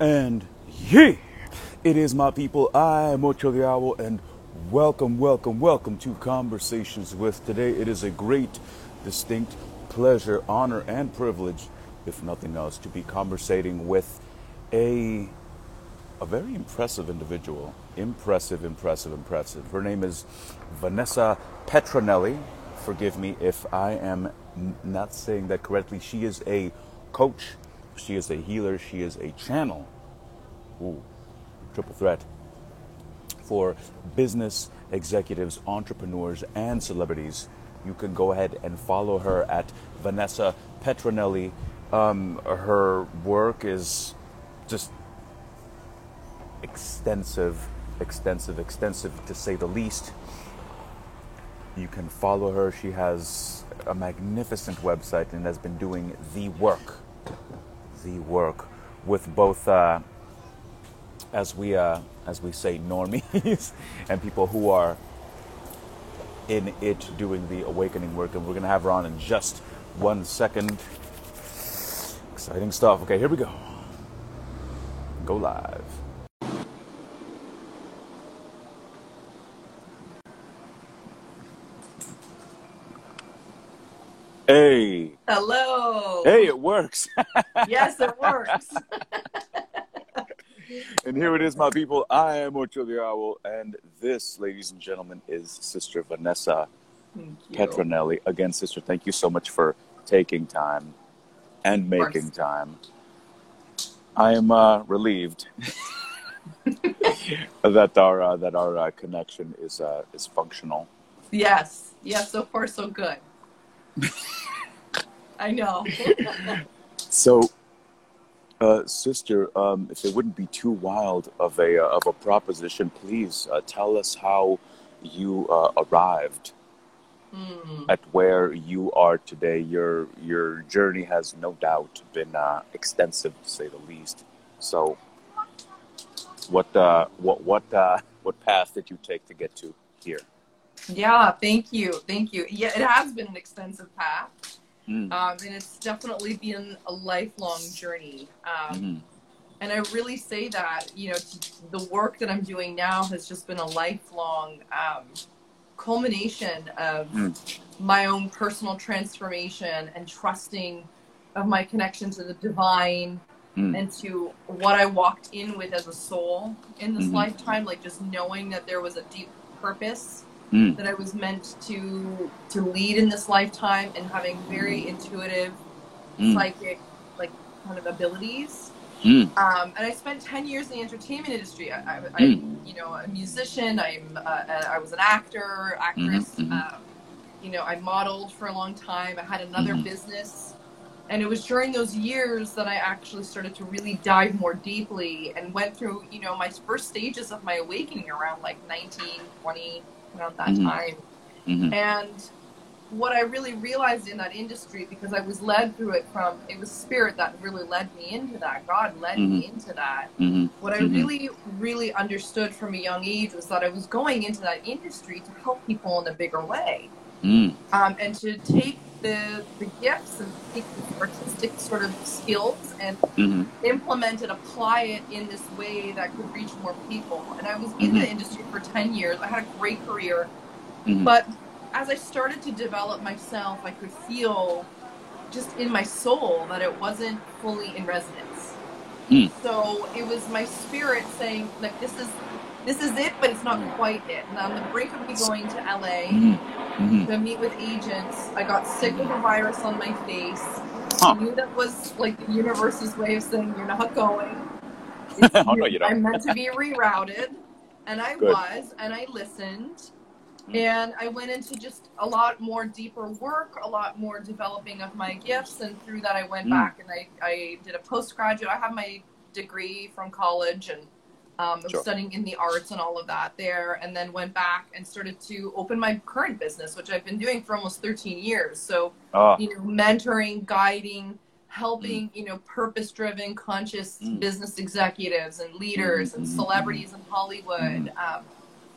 And yeah, it is my people. I am Ocho the Owl, and welcome, welcome, welcome to Conversations with. Today, it is a great, distinct pleasure, honor, and privilege, if nothing else, to be conversating with a a very impressive individual. Impressive, impressive, impressive. Her name is Vanessa Petronelli. Forgive me if I am not saying that correctly. She is a coach, she is a healer, she is a channel. Ooh, triple threat for business executives, entrepreneurs, and celebrities. You can go ahead and follow her at Vanessa Petronelli. Um, her work is just extensive, extensive, extensive to say the least. You can follow her. She has a magnificent website and has been doing the work, the work with both, uh, as we uh, as we say, normies and people who are in it doing the awakening work. And we're gonna have her on in just one second. Exciting stuff. Okay, here we go. Go live. Hey, Hello. hey, it works. Yes, it works. and here it is, my people. I am Ocho the Owl, and this, ladies and gentlemen, is Sister Vanessa. Petronelli. Again, sister, thank you so much for taking time and making time. I am uh, relieved that our uh, that our uh, connection is uh, is functional. Yes. Yes, so far so good. I know. So, uh, sister, um, if it wouldn't be too wild of a uh, of a proposition, please uh, tell us how you uh, arrived Hmm. at where you are today. Your your journey has no doubt been uh, extensive, to say the least. So, what uh, what what uh, what path did you take to get to here? Yeah, thank you. Thank you. Yeah, it has been an extensive path. Mm. Um, and it's definitely been a lifelong journey. Um, Mhm. and I really say that, you know, the work that I'm doing now has just been a lifelong um, culmination of Mm. my own personal transformation and trusting of my connection to the divine Mm. and to what I walked in with as a soul in this Mhm. lifetime, like just knowing that there was a deep purpose Mm. that I was meant to to lead in this lifetime and having very intuitive Mm. psychic like kind of abilities Mm. um, and I spent 10 years in the entertainment industry. I, I, I Mm. you know, a musician. I'm, uh, I was an actor, actress. Mhm, mhm. Um, you know, I modeled for a long time. I had another Mhm. business. And it was during those years that I actually started to really dive more deeply and went through, you know, my first stages of my awakening around like 19, 20, around that Mhm. time. Mhm. And what I really realized in that industry, because I was led through it from, it was spirit that really led me into that. God led me into that. Mhm. What I Mhm. really, really understood from a young age was that I was going into that industry to help people in a bigger way. Mm. Um, and to take the, the gifts and artistic sort of skills and Mhm. implement and apply it in this way that could reach more people. And I was in the Mhm. industry for 10 years. I had a great career. Mhm. But as I started to develop myself, I could feel just in my soul that it wasn't fully in resonance. Mm. So it was my spirit saying, like, this is this is it, but it's not quite it. And on the brink of me going to LA Mhm. Mhm. to meet with agents, I got sick with a virus on my face. Huh. I knew that was like the universe's way of saying you're not going. Oh, no, you don't. I'm meant to be rerouted, and I Good. was, and I listened, Mm. and I went into just a lot more deeper work, a lot more developing of my gifts, and through that I went Mm. back and I, I did a postgraduate. I have my degree from college and um, Sure. studying in the arts and all of that there, and then went back and started to open my current business, which I've been doing for almost 13 years. So Ah. you know, mentoring, guiding, helping, you know, purpose driven, conscious Mm. business executives and leaders and Mhm, celebrities in Hollywood um,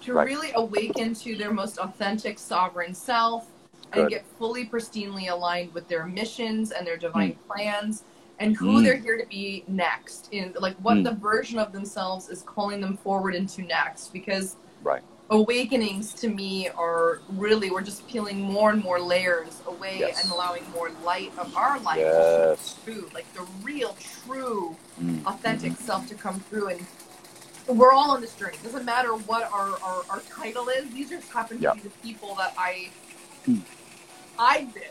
to Right. really awaken to their most authentic sovereign self and get fully pristinely aligned with their missions and their divine plans and who Mm. they're here to be next in like what Mm. the version of themselves is calling them forward into next because Right. awakenings to me are really we're just peeling more and more layers away Yes. and allowing more light of our life Yes. through like the real true Mm. authentic self to come through and we're all on this journey. It doesn't matter what our, our, our title is. These just happen to Yeah. be the people that I Mm. I've been.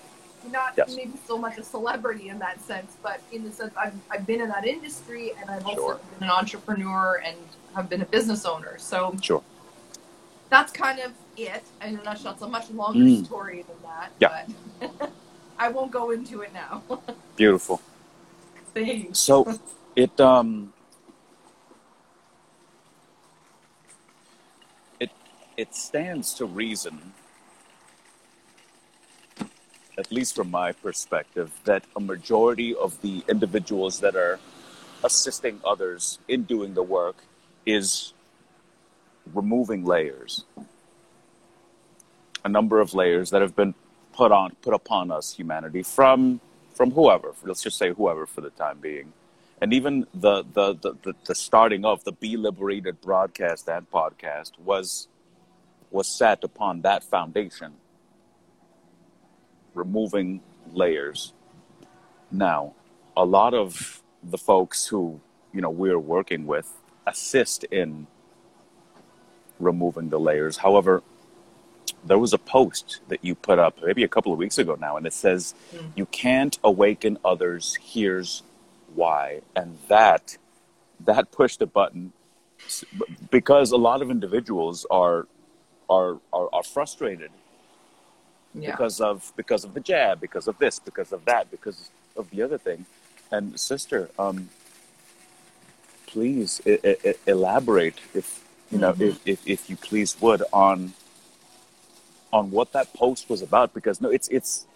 Not Yes. maybe so much a celebrity in that sense, but in the sense I've, I've been in that industry and I've also Sure. been an entrepreneur and have been a business owner. So Sure. that's kind of it in a nutshell. It's a much longer Mm. story than that. Yeah. But I won't go into it now. Beautiful. Thanks. So it um it it stands to reason, at least from my perspective, that a majority of the individuals that are assisting others in doing the work is removing layers. A number of layers that have been put on put upon us humanity from from whoever let's just say whoever for the time being and even the the the, the, the starting of the be liberated broadcast and podcast was was set upon that foundation removing layers now a lot of the folks who you know we're working with assist in removing the layers however there was a post that you put up maybe a couple of weeks ago now, and it says, Mm. "You can't awaken others. Here's why," and that that pushed the button because a lot of individuals are are are, are frustrated Yeah. because of because of the jab, because of this, because of that, because of the other thing. And sister, um, please I- I- elaborate, if you know, Mhm. if, if if you please would, on on what that post was about, because no, it's it's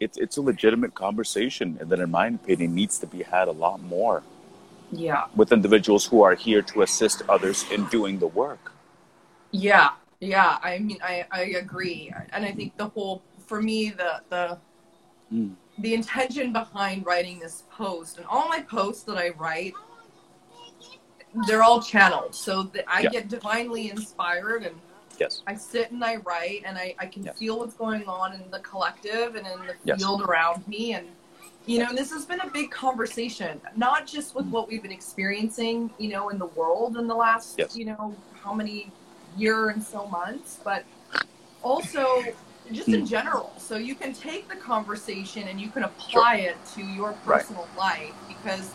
it's it's a legitimate conversation, and that, in my opinion, needs to be had a lot more Yeah. with individuals who are here to assist others in doing the work. Yeah, yeah. I mean, I, I agree, and I think the whole for me the the Mm. the intention behind writing this post and all my posts that I write, they're all channeled, so that I Yeah. get divinely inspired and Yes. I sit and I write and I, I can Yes. feel what's going on in the collective and in the Yes. field around me and you know this has been a big conversation not just with what we've been experiencing you know in the world in the last Yes. you know how many year and so months but also just in general so you can take the conversation and you can apply it to your Right. personal life because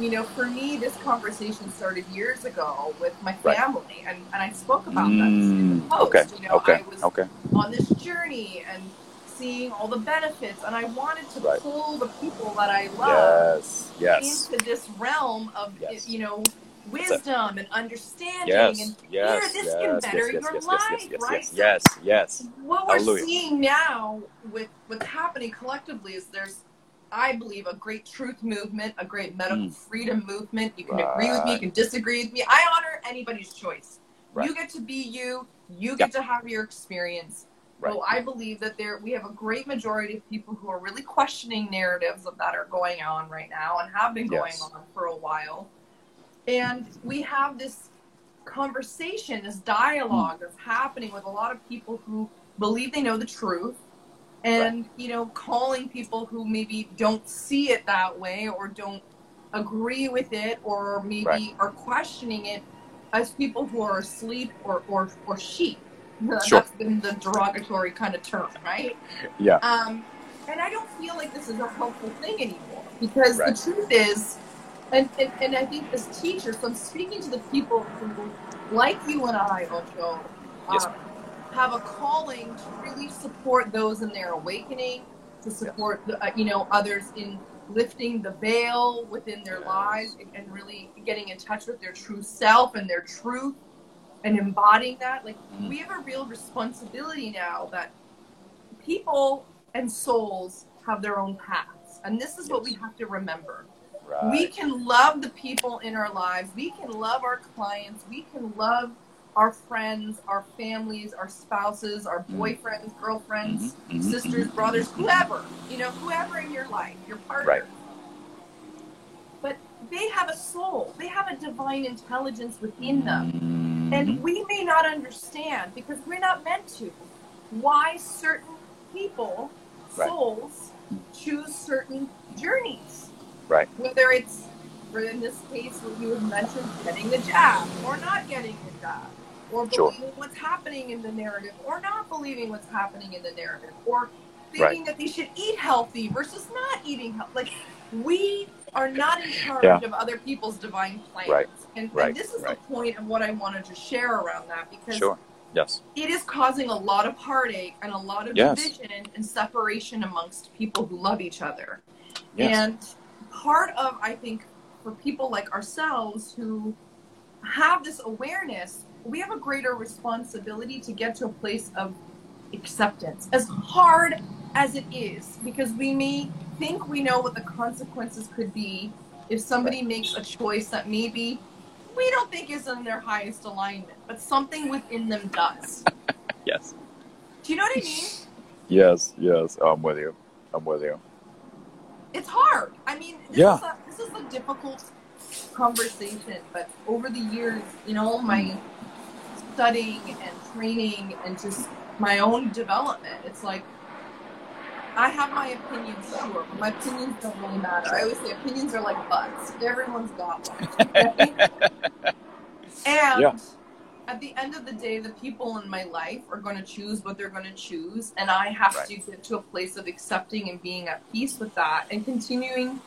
you know for me this conversation started years ago with my Right. family and, and i spoke about that in the Mm, post okay. you know Okay. i was Okay. on this journey and seeing all the benefits and i wanted to Right. pull the people that i love Yes. Yes. into this realm of Yes. you know wisdom and understanding Yes. and Yes. this yes. can better Yes. your life, Yes. Yes. right? Yes. So- Yes. Yes. what we're Hallelujah. seeing now with what's happening collectively is there's i believe a great truth movement a great medical Mm. freedom movement you can agree with me you can disagree with me i honor anybody's choice Right. you get to be you you get to have your experience Right. so i believe that there we have a great majority of people who are really questioning narratives of that are going on right now and have been going Yes. on for a while and we have this conversation this dialogue that's happening with a lot of people who believe they know the truth and you know calling people who maybe don't see it that way or don't agree with it or maybe Right. are questioning it as people who are asleep or or, or sheep Sure. that's been the derogatory kind of term right Yeah. um, and I don't feel like this is a helpful thing anymore because Right. the truth is, and, and, and I think as teachers, so I'm speaking to the people who, like you and I, Ocho, Yes. um, have a calling to really support those in their awakening, to support the, uh, you know others in lifting the veil within their Yes. lives and, and really getting in touch with their true self and their truth and embodying that. Like Mhm. we have a real responsibility now that people and souls have their own paths. And this is what we have to remember. Right. We can love the people in our lives. We can love our clients. We can love our friends, our families, our spouses, our Mhm. boyfriends, girlfriends, Mhm, mhm, sisters, mhm, brothers, mhm. whoever, you know, whoever in your life, your partner. Right. But they have a soul, they have a divine intelligence within them. Mm-hmm. And we may not understand because we're not meant to why certain people, Right. souls, choose certain journeys. Right. Whether it's, in this case, what you had mentioned, getting the job or not getting the jab, or Sure. believing what's happening in the narrative or not believing what's happening in the narrative, or thinking that they should eat healthy versus not eating healthy. Like, we are not in charge Yeah. of other people's divine plans. Right. And, Right. and this is Right. the point of what I wanted to share around that because Sure. Yes. it is causing a lot of heartache and a lot of Yes. division and separation amongst people who love each other. Yes. And part of, I think, for people like ourselves who have this awareness, we have a greater responsibility to get to a place of acceptance, as hard as it is, because we may think we know what the consequences could be if somebody makes a choice that maybe we don't think is in their highest alignment, but something within them does. Yes. Do you know what I mean? Yes. Yes. I'm with you. I'm with you. It's hard. I mean, this Yeah. is a, this is a difficult conversation, but over the years, you know, my studying and training and just my own development, it's like I have my opinions, sure, but my opinions don't really matter. I always say opinions are like butts. Everyone's got one. and Yeah. At the end of the day, the people in my life are going to choose what they're going to choose, and I have Right. to get to a place of accepting and being at peace with that, and continuing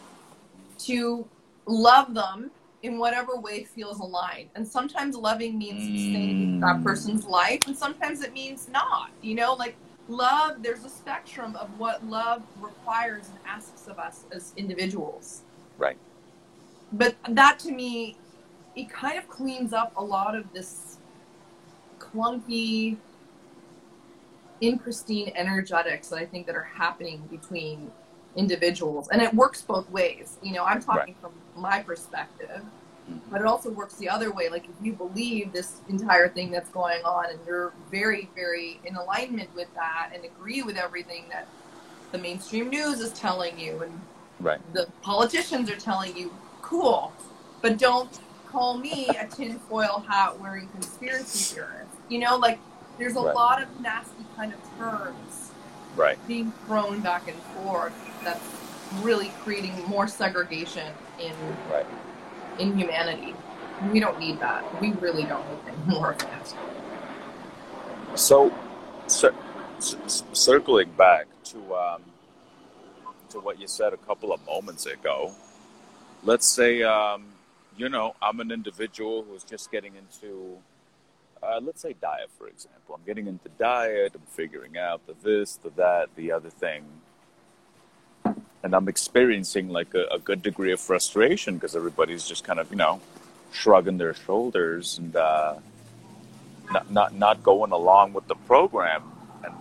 to love them in whatever way feels aligned. And sometimes loving means staying in that Mm. person's life, and sometimes it means not. You know, like love. There's a spectrum of what love requires and asks of us as individuals Right. but that to me it kind of cleans up a lot of this clunky impristine energetics that i think that are happening between individuals. And it works both ways. You know i'm talking from my perspective mm-hmm. but it also works the other way. Like if you believe this entire thing that's going on and you're very very in alignment with that and agree with everything that the mainstream news is telling you and Right. the politicians are telling you, cool, but don't call me a tinfoil hat wearing conspiracy theorist. You know, like there's a Right. lot of nasty kind of terms Right. being thrown back and forth that's really creating more segregation in Right. in humanity. We don't need that. We really don't need any more of that. So, c- circling back to um, to what you said a couple of moments ago, let's say um, you know I'm an individual who's just getting into, uh, let's say diet, for example. I'm getting into diet. I'm figuring out the this, the that, the other thing, and I'm experiencing like a, a good degree of frustration because everybody's just kind of you know shrugging their shoulders and. Uh, not, not not going along with the program and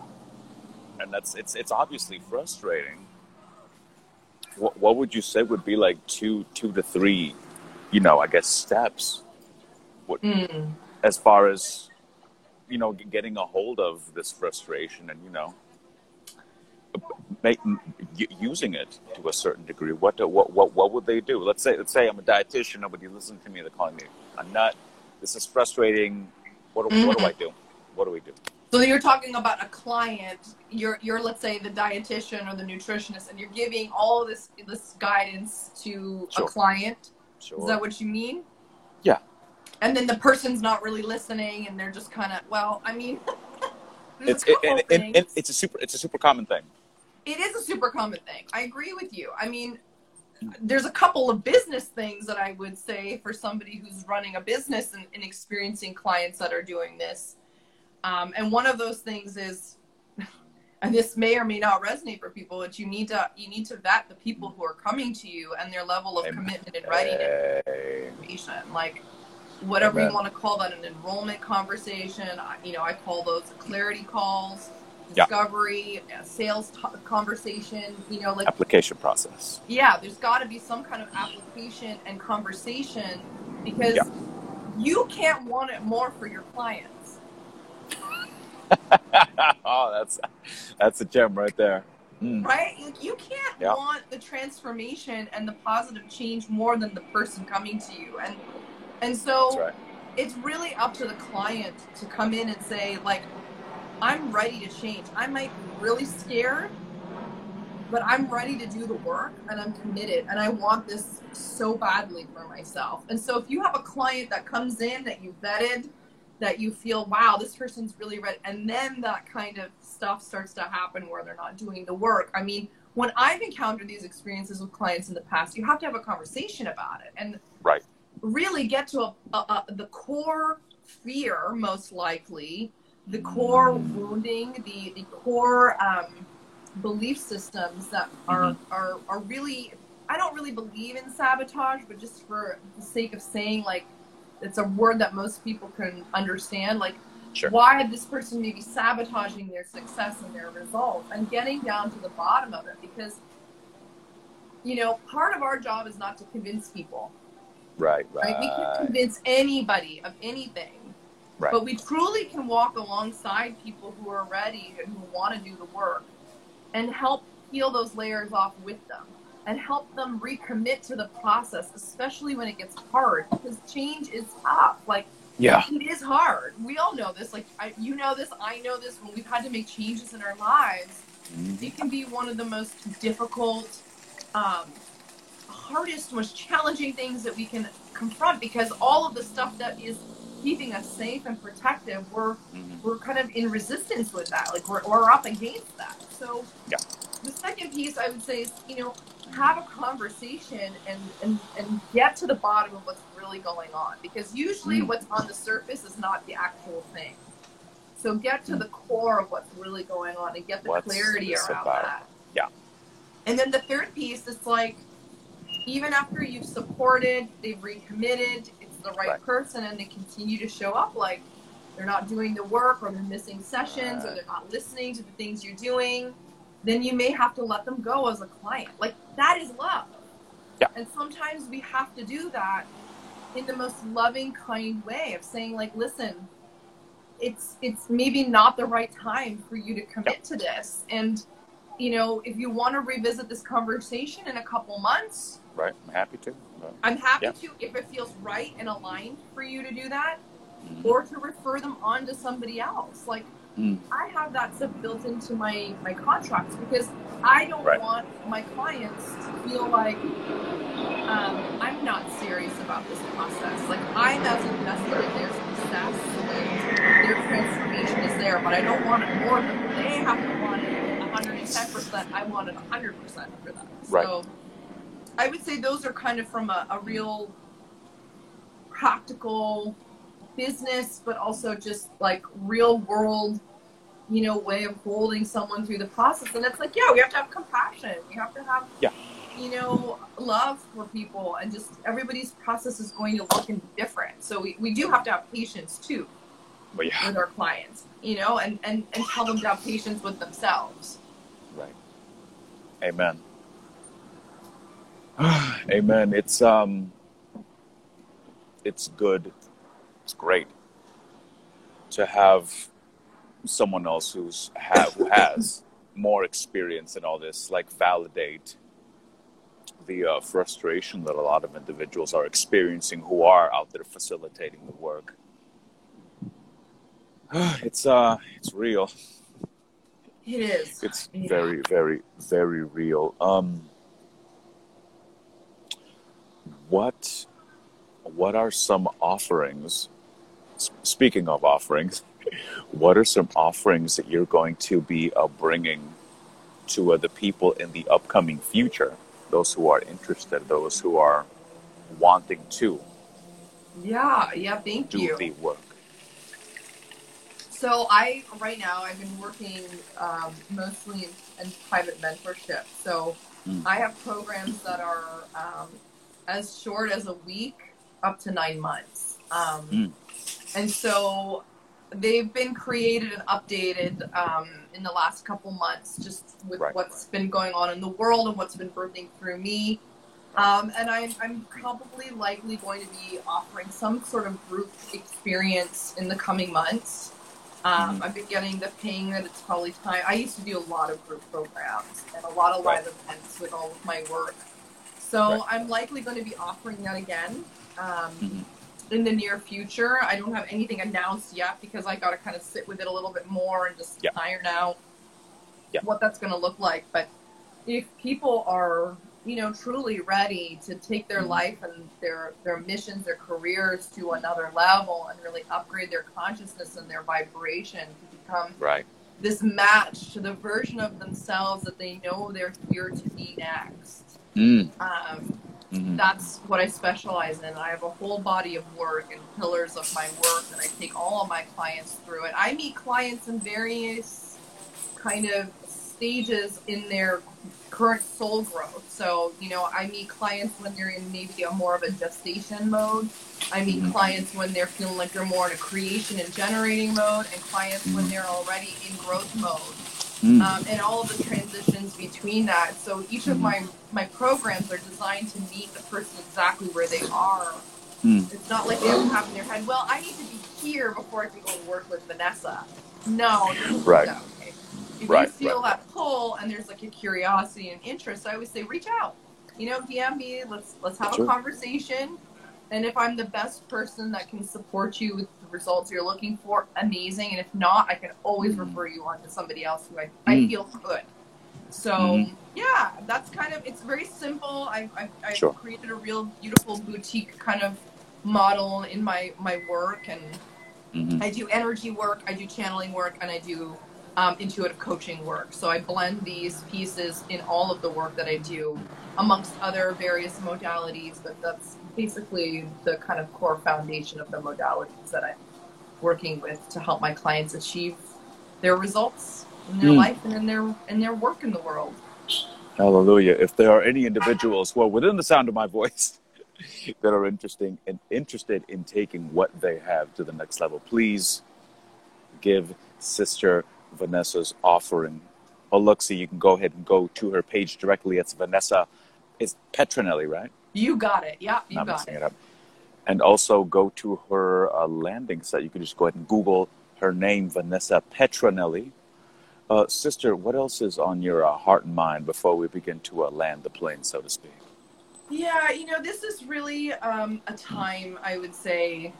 and that's it's it's obviously frustrating what, what would you say would be like two two to three you know i guess steps Mm. As far as you know getting a hold of this frustration and you know make, using it to a certain degree what, do- what what what would they do let's say let's say i'm a dietitian nobody listens to me they're calling me a nut this is frustrating what do, what do mm-hmm. i do what do we do So you're talking about a client. You're you're let's say the dietitian or the nutritionist, and you're giving all this this guidance to Sure. a client. sure Is that what you mean? Yeah. And then the person's not really listening, and they're just kind of well. I mean, it's a it, and, and, and it's a super it's a super common thing it is a super common thing. I agree with you. I mean, there's a couple of business things that I would say for somebody who's running a business and, and experiencing clients that are doing this. Um, and one of those things is, and this may or may not resonate for people, but you need to you need to vet the people who are coming to you and their level of commitment and readiness. Like whatever you want to call that, an enrollment conversation. I, you know, I call those clarity calls, discovery, a sales t- conversation. You know, like application process yeah, there's got to be some kind of application and conversation because Yeah. you can't want it more for your clients. oh that's that's a gem right there Mm. right? Like you can't Yeah. want the transformation and the positive change more than the person coming to you, and and so right. it's really up to the client to come in and say like, I'm ready to change. I might be really scared, but I'm ready to do the work and I'm committed and I want this so badly for myself. And so if you have a client that comes in that you vetted, that you feel, wow, this person's really ready, and then that kind of stuff starts to happen where they're not doing the work. I mean, when I've encountered these experiences with clients in the past, you have to have a conversation about it and Right. Really get to a, a, a, the core fear, most likely, the core wounding, the, the core um, belief systems that are, are, are really, I don't really believe in sabotage, but just for the sake of saying, like, it's a word that most people can understand. Like, Sure. why this person may be sabotaging their success and their results and getting down to the bottom of it because you know part of our job is not to convince people Right. right, Right. we can't convince anybody of anything Right. but we truly can walk alongside people who are ready and who want to do the work and help peel those layers off with them and help them recommit to the process especially when it gets hard because change is tough like yeah. it is hard. We all know this. Like I, you know this, I know this. When we've had to make changes in our lives, Mhm. it can be one of the most difficult, um, hardest, most challenging things that we can confront because all of the stuff that is keeping us safe and protective, we're Mhm. we're kind of in resistance with that. Like we're, we're up against that. So Yeah. the second piece I would say is, you know, have a conversation and, and, and get to the bottom of what's really going on. Because usually Mm. what's on the surface is not the actual thing. So get to the core of what's really going on and get the What's clarity around about? that. Yeah. And then the third piece is like, even after you've supported, they've recommitted, it's the right, Right. person, and they continue to show up like they're not doing the work or they're missing sessions or they're not listening to the things you're doing, then you may have to let them go as a client. Like that is love. Yeah. And sometimes we have to do that in the most loving, kind way of saying, like, listen, it's it's maybe not the right time for you to commit to this. And you know, if you want to revisit this conversation in a couple months, Right. I'm happy to. But- I'm happy Yeah. to if it feels right and aligned for you to do that, Mhm. or to refer them on to somebody else. Like Mm. I have that stuff built into my my contracts because I don't Right. want my clients to feel like um, I'm not serious about this process. Like I'm as invested in their success and their transformation is there, but I don't want it more than they have to want it 110. percent I want it 100 percent for them. Right. So I would say those are kind of from a, a real practical business, but also just like real world, you know, way of holding someone through the process. And it's like, yeah, we have to have compassion. We have to have, Yeah. you know, love for people. And just everybody's process is going to look and be different. So we, we do have to have patience too But yeah. with our clients, you know, and, and, and tell them to have patience with themselves. Right. Amen. Amen. It's um it's good. It's great to have someone else who's have who has more experience in all this like validate the uh, frustration that a lot of individuals are experiencing who are out there facilitating the work. It's uh it's real. It is. It's Yeah. very, very, very real. Um, what, what are some offerings? Speaking of offerings, what are some offerings that you're going to be uh, bringing to uh, the people in the upcoming future? Those who are interested, those who are wanting to Yeah. Yeah. Thank do you. the work. So I right now I've been working um, mostly in, in private mentorship. So Mm. I have programs that are um, as short as a week up to nine months, um, Mm. and so they've been created and updated um, in the last couple months, just with Right. what's been going on in the world and what's been birthing through me. Um, and I'm, I'm probably likely going to be offering some sort of group experience in the coming months Um, I've been getting the ping that it's probably time. I used to do a lot of group programs and a lot of live Right. events with all of my work. So Right. I'm likely going to be offering that again um, Mhm. in the near future. I don't have anything announced yet because I got to kind of sit with it a little bit more and just Yeah. iron out Yeah. what that's going to look like. But if people are, you know, truly ready to take their Mhm. life and their their missions, their careers to another level and really upgrade their consciousness and their vibration to become Right. this match to the version of themselves that they know they're here to be next. Mm. Um, Mhm. that's what I specialize in. I have a whole body of work and pillars of my work, and I take all of my clients through it. I meet clients in various kind of stages in their current soul growth. So, you know, I meet clients when they're in maybe a more of a gestation mode. I meet Mhm. clients when they're feeling like they're more in a creation and generating mode, and clients when Mhm. they're already in growth mode Mm. um, and all of the transitions between that. So each of Mhm. my my programs are designed to meet the person exactly where they are. Mm. It's not like they have to have in their head, well, I need to be here before I can go work with Vanessa. No, it doesn't work Right. that way. If Right, you feel right. that pull and there's like a curiosity and interest, I always say reach out. You know, DM me. Let's let's have Sure. a conversation. And if I'm the best person that can support you with the results you're looking for, amazing. And if not, I can always Mhm. refer you on to somebody else who I, I Mm. feel good. So Mhm. yeah, that's kind of it's very simple. I I, I Sure. created a real beautiful boutique kind of model in my my work, and Mhm. I do energy work, I do channeling work, and I do um, intuitive coaching work. So I blend these pieces in all of the work that I do, amongst other various modalities. But that's basically the kind of core foundation of the modalities that I'm working with to help my clients achieve their results in their Mm. life and in their in their work in the world. Hallelujah. If there are any individuals who are within the sound of my voice that are interesting and interested in taking what they have to the next level, please give Sister Vanessa's offering. Oh, look, see, you can go ahead and go to her page directly. It's Vanessa. It's Petronelli, right? You got it. Yeah, you I'm got it. it up. And also go to her uh, landing site. You can just go ahead and Google her name, Vanessa Petronelli. Uh, sister, what else is on your uh, heart and mind before we begin to uh, land the plane, so to speak? Yeah, you know, this is really um, a time I would say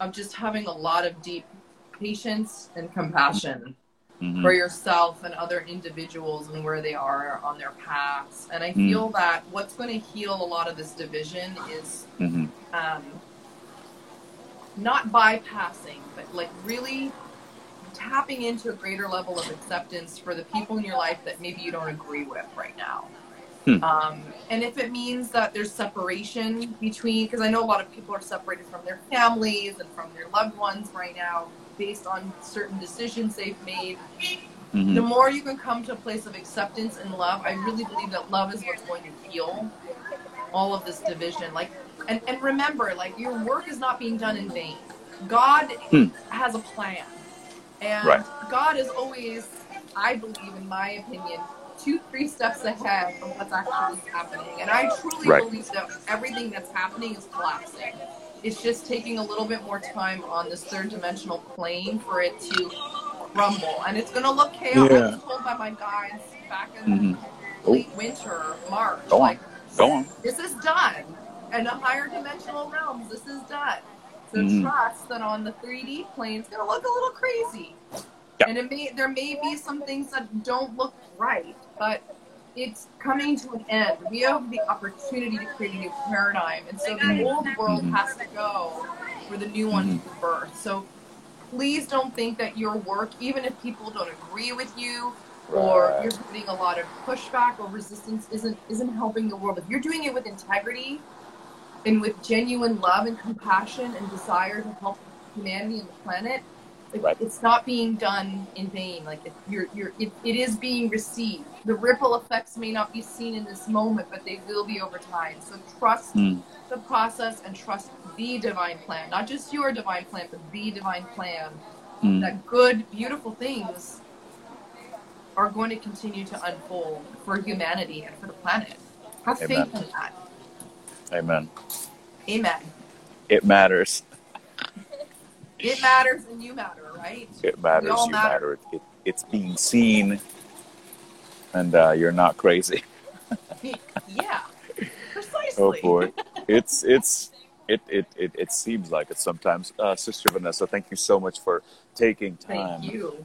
of just having a lot of deep patience and compassion Mhm. for yourself and other individuals and where they are on their paths. And I Mm. feel that what's going to heal a lot of this division is Mhm. um, not bypassing, but like really tapping into a greater level of acceptance for the people in your life that maybe you don't agree with right now. Hmm. Um, and if it means that there's separation between, because I know a lot of people are separated from their families and from their loved ones right now based on certain decisions they've made, Mhm. the more you can come to a place of acceptance and love, I really believe that love is what's going to heal all of this division. Like, and, and remember, like, your work is not being done in vain. God Hmm. has a plan. And Right. God is always, I believe, in my opinion, two, three steps ahead of what's actually happening. And I truly Right. believe that everything that's happening is collapsing. It's just taking a little bit more time on this third dimensional plane for it to crumble. And it's going to look chaotic. I was told by my guides back in Mhm. Oh. late winter, March, Go on. like, Go on. this is done. And the higher dimensional realms, this is done. So Mhm. trust that on the 3D plane, it's going to look a little crazy. Yeah. And it may there may be some things that don't look right, but it's coming to an end. We have the opportunity to create a new paradigm. And so the old world Mhm. has to go for the new one Mhm. to birth. So please don't think that your work, even if people don't agree with you, or you're getting a lot of pushback or resistance isn't isn't helping the world. If you're doing it with integrity and with genuine love and compassion and desire to help humanity and the planet, it, Right. it's not being done in vain. Like it, you're, you're, it, it is being received. The ripple effects may not be seen in this moment, but they will be over time. So trust Mm. the process and trust the divine plan, not just your divine plan, but the divine plan Mm. that good, beautiful things are going to continue to unfold for humanity and for the planet. Have faith in that. Amen. Amen. It matters. It matters and you matter, right? It matters. You matter. matter. It, it, it's being seen, and uh, you're not crazy. yeah, precisely. Oh boy, it's it's it it, it, it seems like it sometimes. Uh, Sister Vanessa, thank you so much for taking time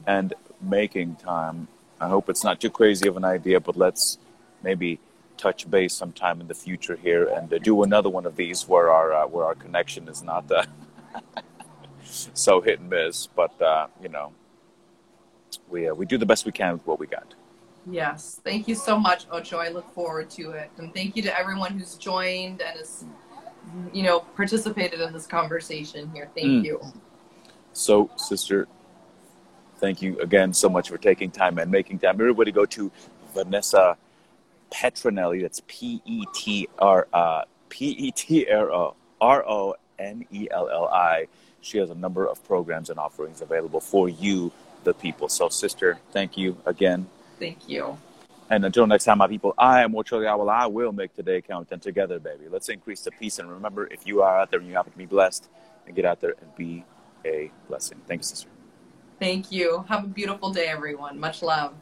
and making time. I hope it's not too crazy of an idea, but let's maybe touch base sometime in the future here and uh, do another one of these where our uh, where our connection is not uh, so hit and miss. But uh, you know, we uh, we do the best we can with what we got. Yes. Thank you so much, Ocho. I look forward to it. And thank you to everyone who's joined and has, you know, participated in this conversation here. Thank Mm. you. So, sister, thank you again so much for taking time and making time. Everybody go to Vanessa Petronelli. That's P E T R P E T R O R O N E L L I. She has a number of programs and offerings available for you, the people. So, sister, thank you again. Thank you. And until next time, my people, I am Ocho the Owl. I will make today count. And together, baby, let's increase the peace. And remember, if you are out there and you happen to be blessed, and get out there and be a blessing. Thank you, sister. Thank you. Have a beautiful day, everyone. Much love.